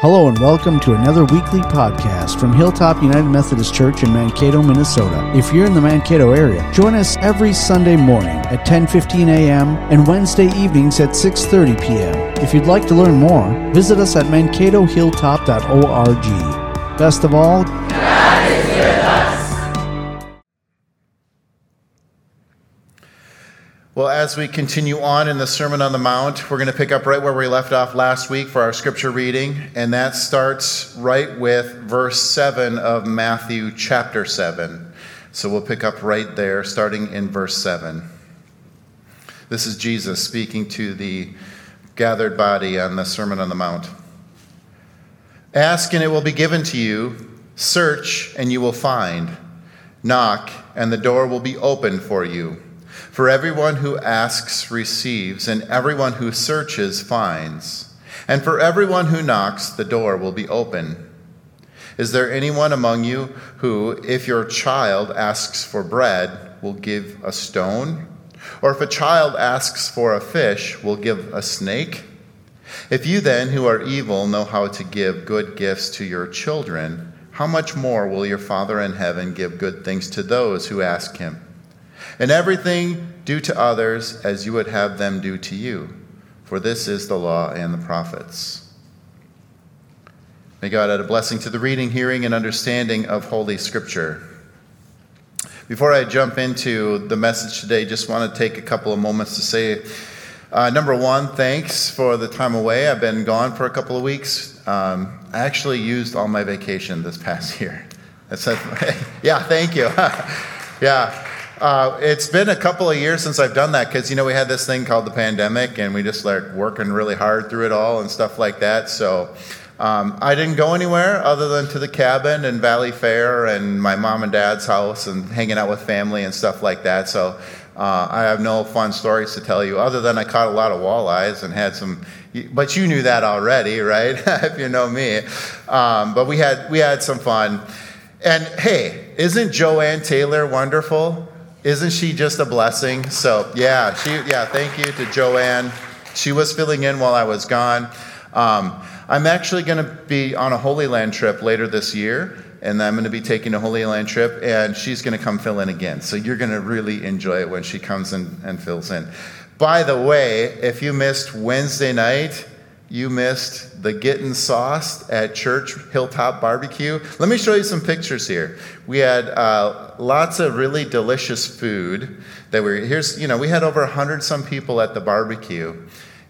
Hello and welcome to another weekly podcast from Hilltop United Methodist Church in Mankato, Minnesota. If you're in the Mankato area, join us every Sunday morning at 10:15 a.m. and Wednesday evenings at 6:30 p.m. If you'd like to learn more, visit us at mankatohilltop.org. Best of all, Well, as we continue on in the Sermon on the Mount, we're going to pick up right where we left off last week for our scripture reading, and that starts right with verse 7 of Matthew chapter 7. So we'll pick up right there, starting in verse 7. This is Jesus speaking to the gathered body on the Sermon on the Mount. Ask and it will be given to you, search and you will find, knock and the door will be opened for you. For everyone who asks receives, and everyone who searches finds. And for everyone who knocks, the door will be open. Is there anyone among you who, if your child asks for bread, will give a stone? Or if a child asks for a fish, will give a snake? If you then, who are evil, know how to give good gifts to your children, how much more will your Father in heaven give good things to those who ask him? And everything do to others as you would have them do to you, for this is the law and the prophets. May God add a blessing to the reading, hearing, and understanding of Holy Scripture. Before I jump into the message today, just want to take a couple of moments to say uh, number one, thanks for the time away. I've been gone for a couple of weeks. Um, I actually used all my vacation this past year. That's yeah, thank you. yeah, uh, it's been a couple of years since I've done that because you know we had this thing called the pandemic and we just like working really hard through it all and stuff like that. So um, I didn't go anywhere other than to the cabin and Valleyfair and my mom and dad's house and hanging out with family and stuff like that. So uh, I have no fun stories to tell you other than I caught a lot of walleyes and had some. But you knew that already, right? if you know me. Um, but we had we had some fun. And hey, isn't Joanne Taylor wonderful? Isn't she just a blessing? So, yeah, she, yeah, thank you to Joanne. She was filling in while I was gone. Um, I'm actually going to be on a Holy Land trip later this year, and I'm going to be taking a Holy Land trip, and she's going to come fill in again. So, you're going to really enjoy it when she comes in and fills in. By the way, if you missed Wednesday night, you missed the getting sauced at church hilltop barbecue. Let me show you some pictures here. We had uh, lots of really delicious food that we here's you know we had over 100 some people at the barbecue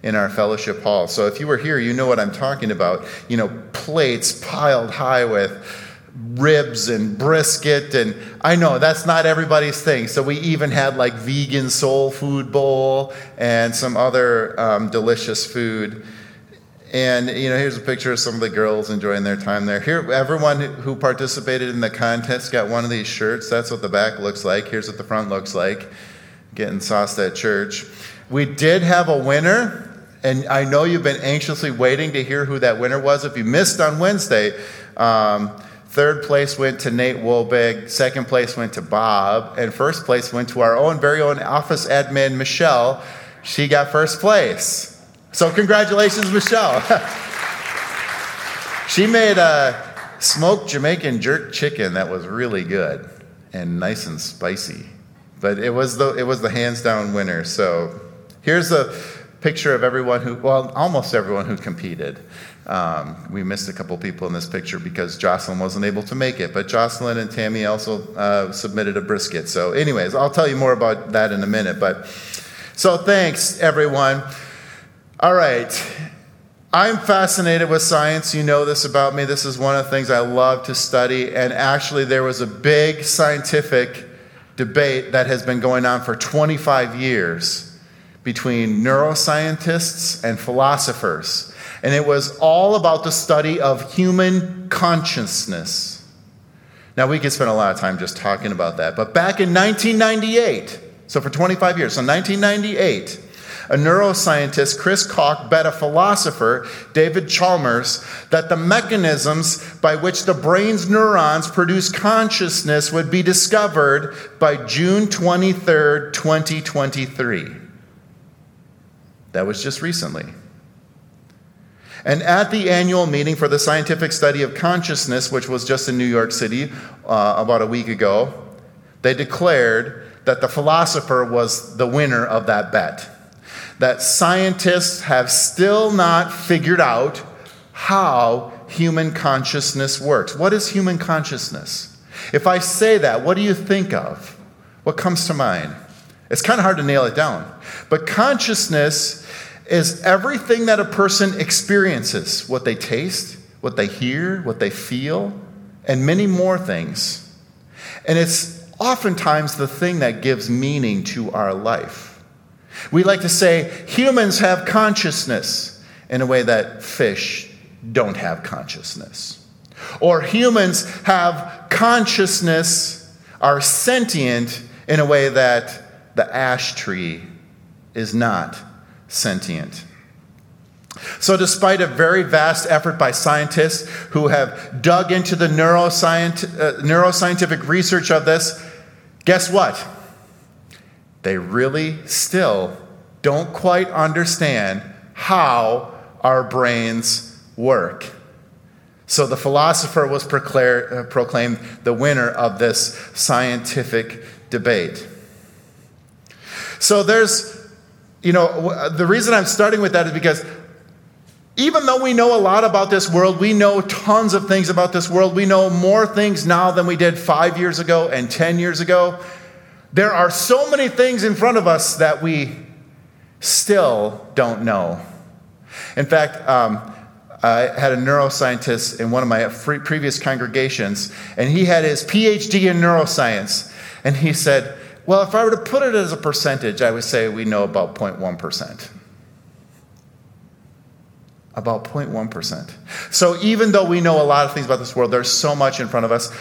in our fellowship hall. So if you were here you know what i'm talking about. You know plates piled high with ribs and brisket and i know that's not everybody's thing. So we even had like vegan soul food bowl and some other um, delicious food and you know, here's a picture of some of the girls enjoying their time there. Here, everyone who participated in the contest got one of these shirts. That's what the back looks like. Here's what the front looks like. Getting sauced at church. We did have a winner, and I know you've been anxiously waiting to hear who that winner was. If you missed on Wednesday, um, third place went to Nate Wolbig, second place went to Bob, and first place went to our own very own office admin Michelle. She got first place. So, congratulations, Michelle. she made a smoked Jamaican jerk chicken that was really good and nice and spicy. But it was the, it was the hands down winner. So, here's a picture of everyone who, well, almost everyone who competed. Um, we missed a couple people in this picture because Jocelyn wasn't able to make it, but Jocelyn and Tammy also uh, submitted a brisket. So, anyways, I'll tell you more about that in a minute. But so, thanks everyone. All right. I'm fascinated with science. You know this about me. This is one of the things I love to study. And actually, there was a big scientific debate that has been going on for 25 years between neuroscientists and philosophers. And it was all about the study of human consciousness. Now, we could spend a lot of time just talking about that. But back in 1998, so for 25 years, so 1998, a neuroscientist, Chris Koch, bet a philosopher, David Chalmers, that the mechanisms by which the brain's neurons produce consciousness would be discovered by June 23rd, 2023. That was just recently. And at the annual meeting for the scientific study of consciousness, which was just in New York City uh, about a week ago, they declared that the philosopher was the winner of that bet. That scientists have still not figured out how human consciousness works. What is human consciousness? If I say that, what do you think of? What comes to mind? It's kind of hard to nail it down. But consciousness is everything that a person experiences what they taste, what they hear, what they feel, and many more things. And it's oftentimes the thing that gives meaning to our life. We like to say humans have consciousness in a way that fish don't have consciousness. Or humans have consciousness, are sentient in a way that the ash tree is not sentient. So, despite a very vast effort by scientists who have dug into the neuroscient, uh, neuroscientific research of this, guess what? They really still don't quite understand how our brains work. So the philosopher was uh, proclaimed the winner of this scientific debate. So there's, you know, the reason I'm starting with that is because even though we know a lot about this world, we know tons of things about this world, we know more things now than we did five years ago and 10 years ago. There are so many things in front of us that we still don't know. In fact, um, I had a neuroscientist in one of my previous congregations, and he had his PhD in neuroscience. And he said, Well, if I were to put it as a percentage, I would say we know about 0.1%. About 0.1%. So even though we know a lot of things about this world, there's so much in front of us.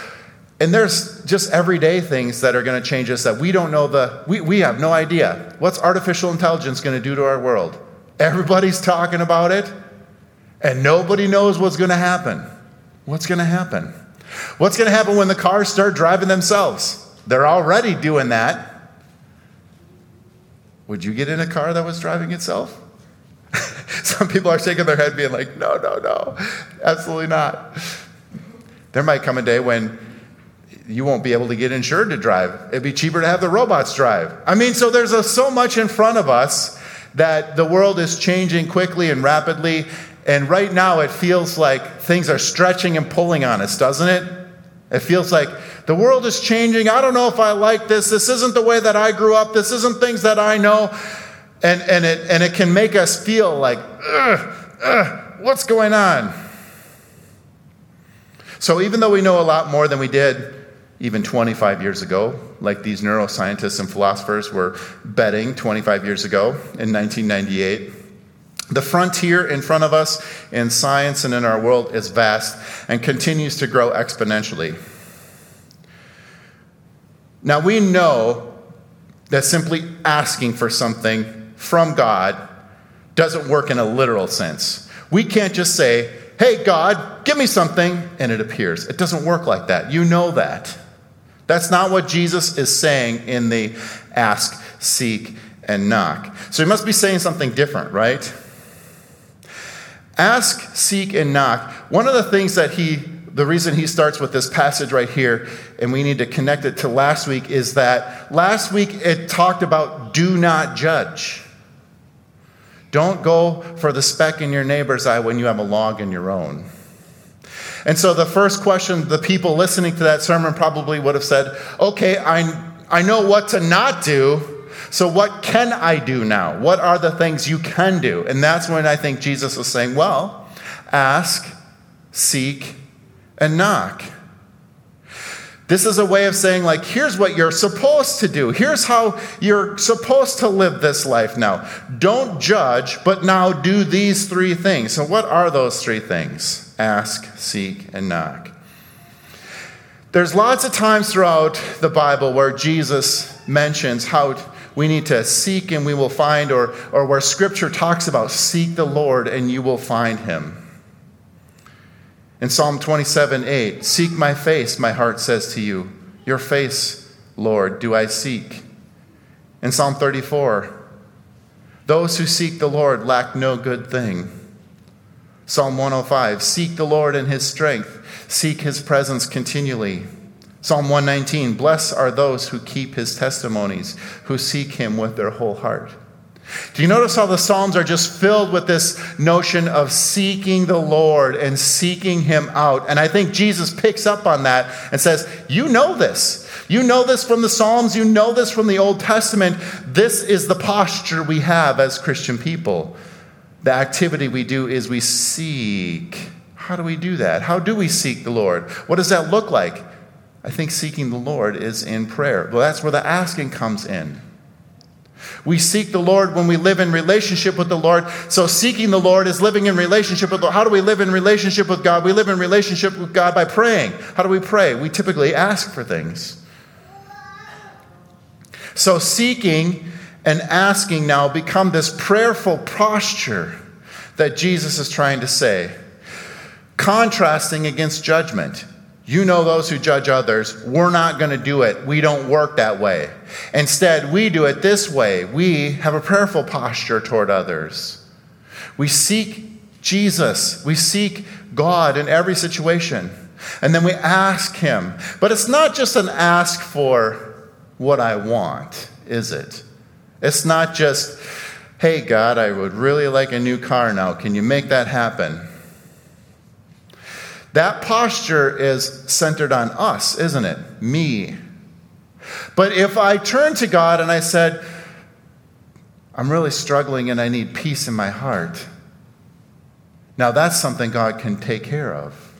And there's just everyday things that are going to change us that we don't know the, we, we have no idea. What's artificial intelligence going to do to our world? Everybody's talking about it and nobody knows what's going to happen. What's going to happen? What's going to happen when the cars start driving themselves? They're already doing that. Would you get in a car that was driving itself? Some people are shaking their head, being like, no, no, no, absolutely not. There might come a day when you won't be able to get insured to drive. It'd be cheaper to have the robots drive. I mean, so there's a, so much in front of us that the world is changing quickly and rapidly, and right now, it feels like things are stretching and pulling on us, doesn't it? It feels like the world is changing. I don't know if I like this. This isn't the way that I grew up. This isn't things that I know. And, and, it, and it can make us feel like, ugh, ugh, what's going on? So, even though we know a lot more than we did even 25 years ago, like these neuroscientists and philosophers were betting 25 years ago in 1998, the frontier in front of us in science and in our world is vast and continues to grow exponentially. Now, we know that simply asking for something from God doesn't work in a literal sense. We can't just say, Hey, God, give me something, and it appears. It doesn't work like that. You know that. That's not what Jesus is saying in the ask, seek, and knock. So he must be saying something different, right? Ask, seek, and knock. One of the things that he, the reason he starts with this passage right here, and we need to connect it to last week, is that last week it talked about do not judge. Don't go for the speck in your neighbor's eye when you have a log in your own. And so the first question the people listening to that sermon probably would have said, okay, I, I know what to not do, so, what can I do now? What are the things you can do? And that's when I think Jesus is saying, well, ask, seek, and knock. This is a way of saying, like, here's what you're supposed to do. Here's how you're supposed to live this life now. Don't judge, but now do these three things. So, what are those three things? Ask, seek, and knock. There's lots of times throughout the Bible where Jesus mentions how we need to seek and we will find, or, or where Scripture talks about seek the Lord and you will find him. In Psalm 27 8, seek my face, my heart says to you. Your face, Lord, do I seek. In Psalm 34, those who seek the Lord lack no good thing. Psalm 105 Seek the Lord in his strength, seek his presence continually. Psalm 119 Bless are those who keep his testimonies, who seek him with their whole heart. Do you notice how the Psalms are just filled with this notion of seeking the Lord and seeking him out? And I think Jesus picks up on that and says, You know this. You know this from the Psalms, you know this from the Old Testament. This is the posture we have as Christian people. The activity we do is we seek. How do we do that? How do we seek the Lord? What does that look like? I think seeking the Lord is in prayer. Well, that's where the asking comes in. We seek the Lord when we live in relationship with the Lord. So, seeking the Lord is living in relationship with the. How do we live in relationship with God? We live in relationship with God by praying. How do we pray? We typically ask for things. So, seeking and asking now become this prayerful posture that Jesus is trying to say, contrasting against judgment. You know those who judge others. We're not going to do it. We don't work that way. Instead, we do it this way. We have a prayerful posture toward others. We seek Jesus. We seek God in every situation. And then we ask Him. But it's not just an ask for what I want, is it? It's not just, hey, God, I would really like a new car now. Can you make that happen? That posture is centered on us, isn't it? Me. But if I turn to God and I said, I'm really struggling and I need peace in my heart, now that's something God can take care of.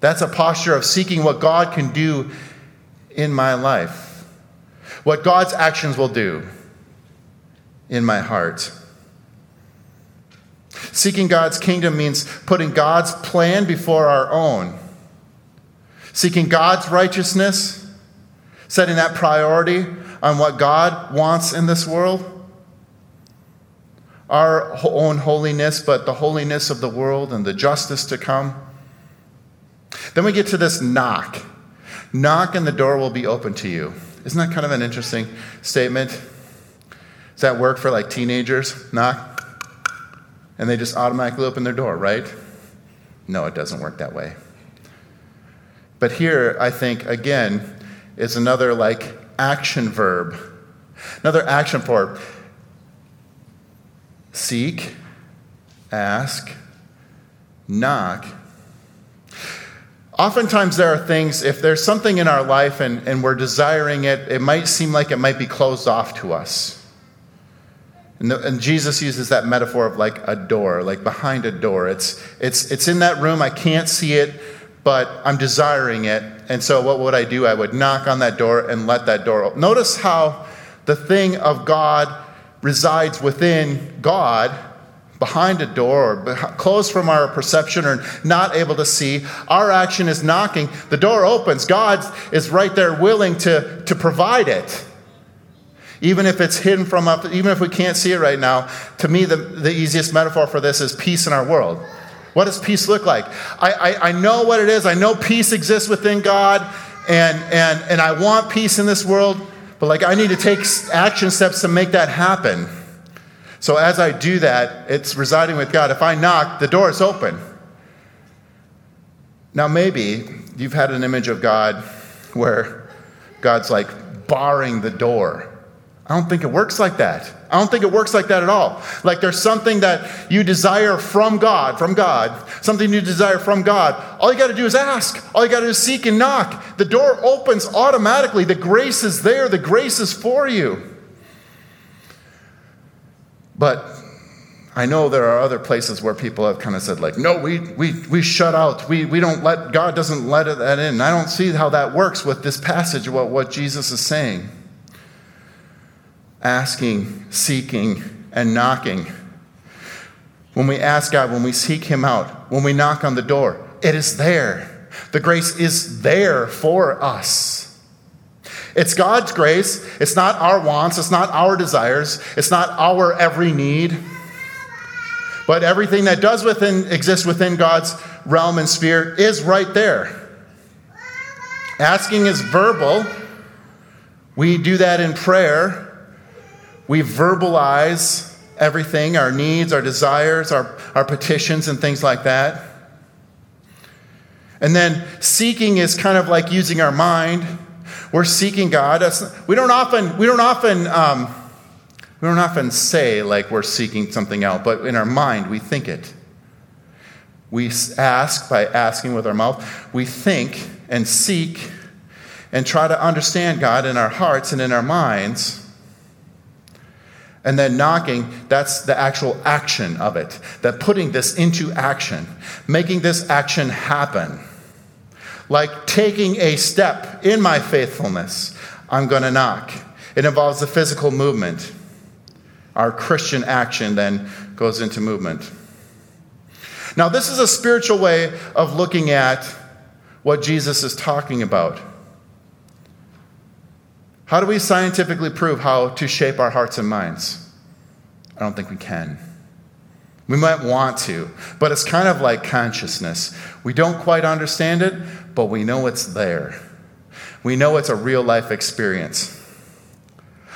That's a posture of seeking what God can do in my life what God's actions will do in my heart. Seeking God's kingdom means putting God's plan before our own. Seeking God's righteousness, setting that priority on what God wants in this world. Our own holiness, but the holiness of the world and the justice to come. Then we get to this knock. Knock and the door will be open to you. Isn't that kind of an interesting statement? Does that work for like teenagers? Knock, and they just automatically open their door, right? No, it doesn't work that way. But here, I think, again, is another like action verb. Another action verb. Seek, ask, knock, Oftentimes, there are things, if there's something in our life and, and we're desiring it, it might seem like it might be closed off to us. And, the, and, Jesus uses that metaphor of like a door, like behind a door. It's, it's, it's in that room, I can't see it, but I'm desiring it. And so, what would I do? I would knock on that door and let that door open. Notice how the thing of God resides within God behind a door or closed from our perception or not able to see. Our action is knocking. The door opens. God is right there willing to, to provide it. Even if it's hidden from us, even if we can't see it right now, to me, the, the easiest metaphor for this is peace in our world. What does peace look like? I, I, I know what it is. I know peace exists within God, and, and, and I want peace in this world, but like I need to take action steps to make that happen. So as I do that, it's residing with God. If I knock, the door is open. Now, maybe you've had an image of God where God's like barring the door. I don't think it works like that. I don't think it works like that at all. Like there's something that you desire from God, from God, something you desire from God. All you got to do is ask. All you got to do is seek and knock. The door opens automatically. The grace is there, the grace is for you. But I know there are other places where people have kind of said, like, no, we, we, we shut out. We, we don't let, God doesn't let that in. I don't see how that works with this passage, what, what Jesus is saying. Asking, seeking, and knocking. When we ask God, when we seek Him out, when we knock on the door, it is there. The grace is there for us. It's God's grace. It's not our wants. It's not our desires. It's not our every need. But everything that does within, exist within God's realm and sphere is right there. Asking is verbal. We do that in prayer. We verbalize everything our needs, our desires, our, our petitions, and things like that. And then seeking is kind of like using our mind. We're seeking God. we don't often, we don't often, um, we don't often say like we're seeking something out, but in our mind we think it. We ask by asking with our mouth. We think and seek and try to understand God in our hearts and in our minds. And then knocking, that's the actual action of it. That putting this into action, making this action happen. Like taking a step in my faithfulness, I'm going to knock. It involves the physical movement. Our Christian action then goes into movement. Now, this is a spiritual way of looking at what Jesus is talking about. How do we scientifically prove how to shape our hearts and minds? I don't think we can. We might want to, but it's kind of like consciousness. We don't quite understand it, but we know it's there. We know it's a real life experience.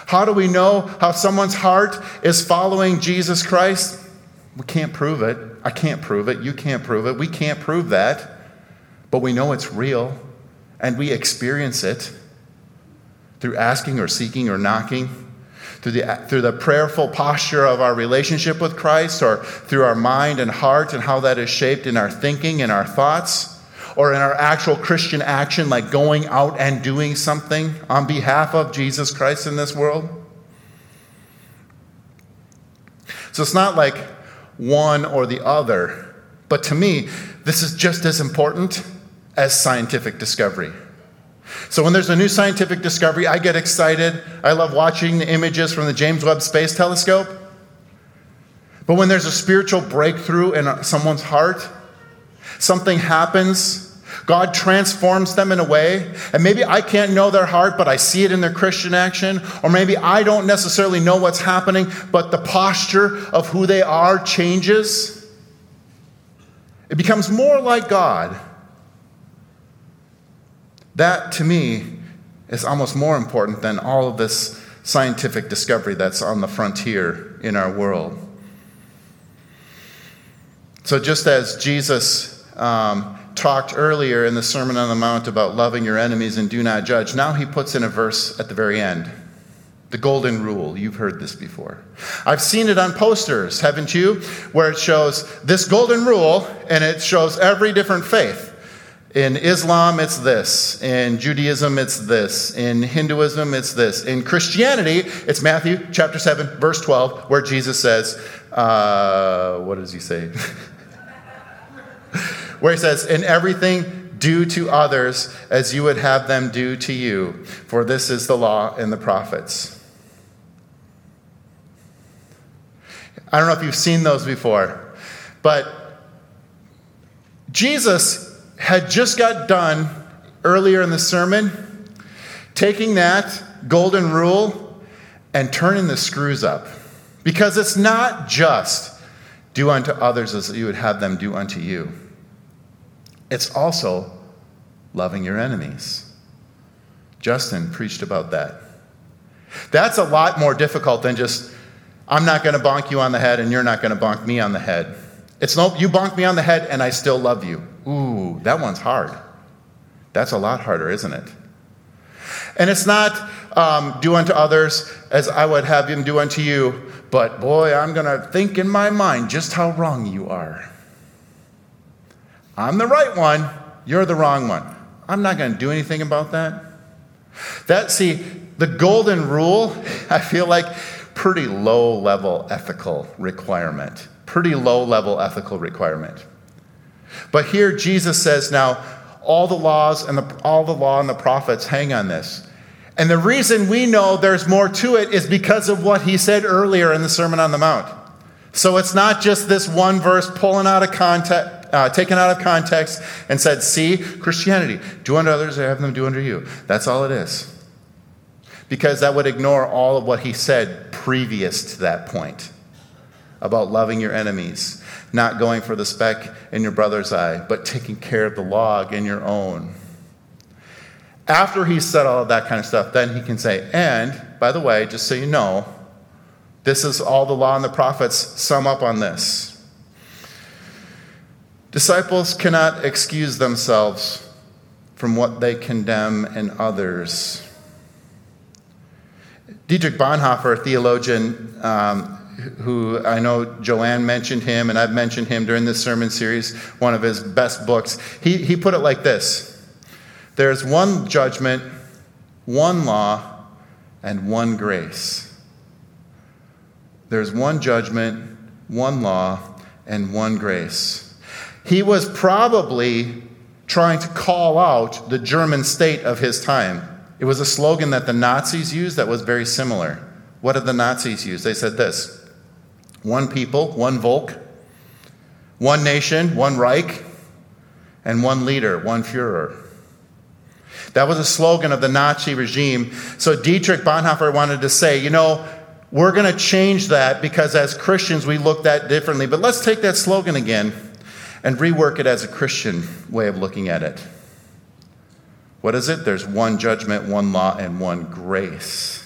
How do we know how someone's heart is following Jesus Christ? We can't prove it. I can't prove it. You can't prove it. We can't prove that. But we know it's real and we experience it through asking or seeking or knocking, through the, through the prayerful posture of our relationship with Christ, or through our mind and heart and how that is shaped in our thinking and our thoughts, or in our actual Christian action, like going out and doing something on behalf of Jesus Christ in this world. So it's not like one or the other, but to me, this is just as important as scientific discovery. So when there's a new scientific discovery, I get excited. I love watching the images from the James Webb Space Telescope. But when there's a spiritual breakthrough in someone's heart, something happens, God transforms them in a way, and maybe I can't know their heart, but I see it in their Christian action, or maybe I don't necessarily know what's happening, but the posture of who they are changes. It becomes more like God that, to me, is almost more important than all of this scientific discovery that's on the frontier in our world. So, just as Jesus um, talked earlier in the Sermon on the Mount about loving your enemies and do not judge, now he puts in a verse at the very end. The golden rule. You've heard this before. I've seen it on posters, haven't you? Where it shows this golden rule and it shows every different faith. In Islam, it's this. In Judaism, it's this. In Hinduism, it's this. In Christianity, it's Matthew chapter 7, verse 12, where Jesus says, uh, What does he say? where he says, In everything, do to others as you would have them do to you, for this is the law and the prophets. I don't know if you've seen those before, but Jesus had just got done earlier in the sermon taking that golden rule and turning the screws up. Because it's not just do unto others as you would have them do unto you, it's also loving your enemies. Justin preached about that. That's a lot more difficult than just, I'm not going to bonk you on the head and you're not going to bonk me on the head. It's no, you bonk me on the head and I still love you. Ooh, that one's hard. That's a lot harder, isn't it? And it's not um, do unto others as I would have them do unto you, but boy, I'm going to think in my mind just how wrong you are. I'm the right one, you're the wrong one. I'm not going to do anything about that. That, see, the golden rule, I feel like pretty low level ethical requirement. Pretty low level ethical requirement. But here Jesus says now, all the laws and the, all the law and the prophets hang on this. And the reason we know there's more to it is because of what he said earlier in the Sermon on the Mount. So it's not just this one verse pulling out of context, uh, taken out of context and said, see, Christianity, do unto others, as have them do unto you. That's all it is. Because that would ignore all of what he said previous to that point about loving your enemies, not going for the speck in your brother's eye, but taking care of the log in your own. After he said all of that kind of stuff, then he can say, and by the way, just so you know, This is all the law and the prophets sum up on this. Disciples cannot excuse themselves from what they condemn in others. Dietrich Bonhoeffer, a theologian um, who I know Joanne mentioned him, and I've mentioned him during this sermon series, one of his best books, he, he put it like this There's one judgment, one law, and one grace. There's one judgment, one law, and one grace. He was probably trying to call out the German state of his time. It was a slogan that the Nazis used that was very similar. What did the Nazis use? They said this one people, one Volk, one nation, one Reich, and one leader, one Fuhrer. That was a slogan of the Nazi regime. So Dietrich Bonhoeffer wanted to say, you know, we're going to change that because as Christians we look that differently. But let's take that slogan again and rework it as a Christian way of looking at it. What is it? There's one judgment, one law, and one grace.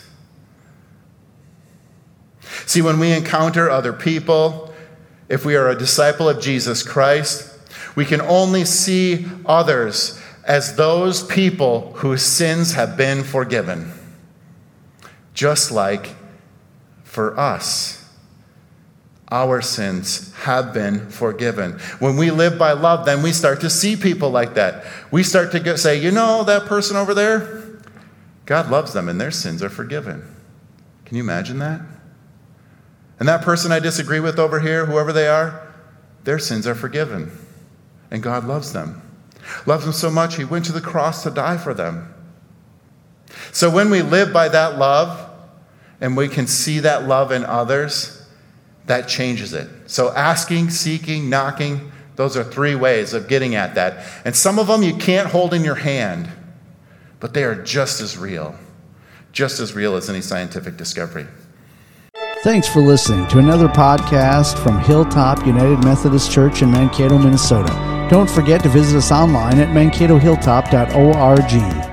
See, when we encounter other people, if we are a disciple of Jesus Christ, we can only see others as those people whose sins have been forgiven. Just like for us, our sins have been forgiven. When we live by love, then we start to see people like that. We start to say, you know, that person over there, God loves them and their sins are forgiven. Can you imagine that? And that person I disagree with over here, whoever they are, their sins are forgiven. And God loves them. Loves them so much, He went to the cross to die for them. So when we live by that love, and we can see that love in others, that changes it. So asking, seeking, knocking, those are three ways of getting at that. And some of them you can't hold in your hand, but they are just as real, just as real as any scientific discovery. Thanks for listening to another podcast from Hilltop United Methodist Church in Mankato, Minnesota. Don't forget to visit us online at mankatohilltop.org.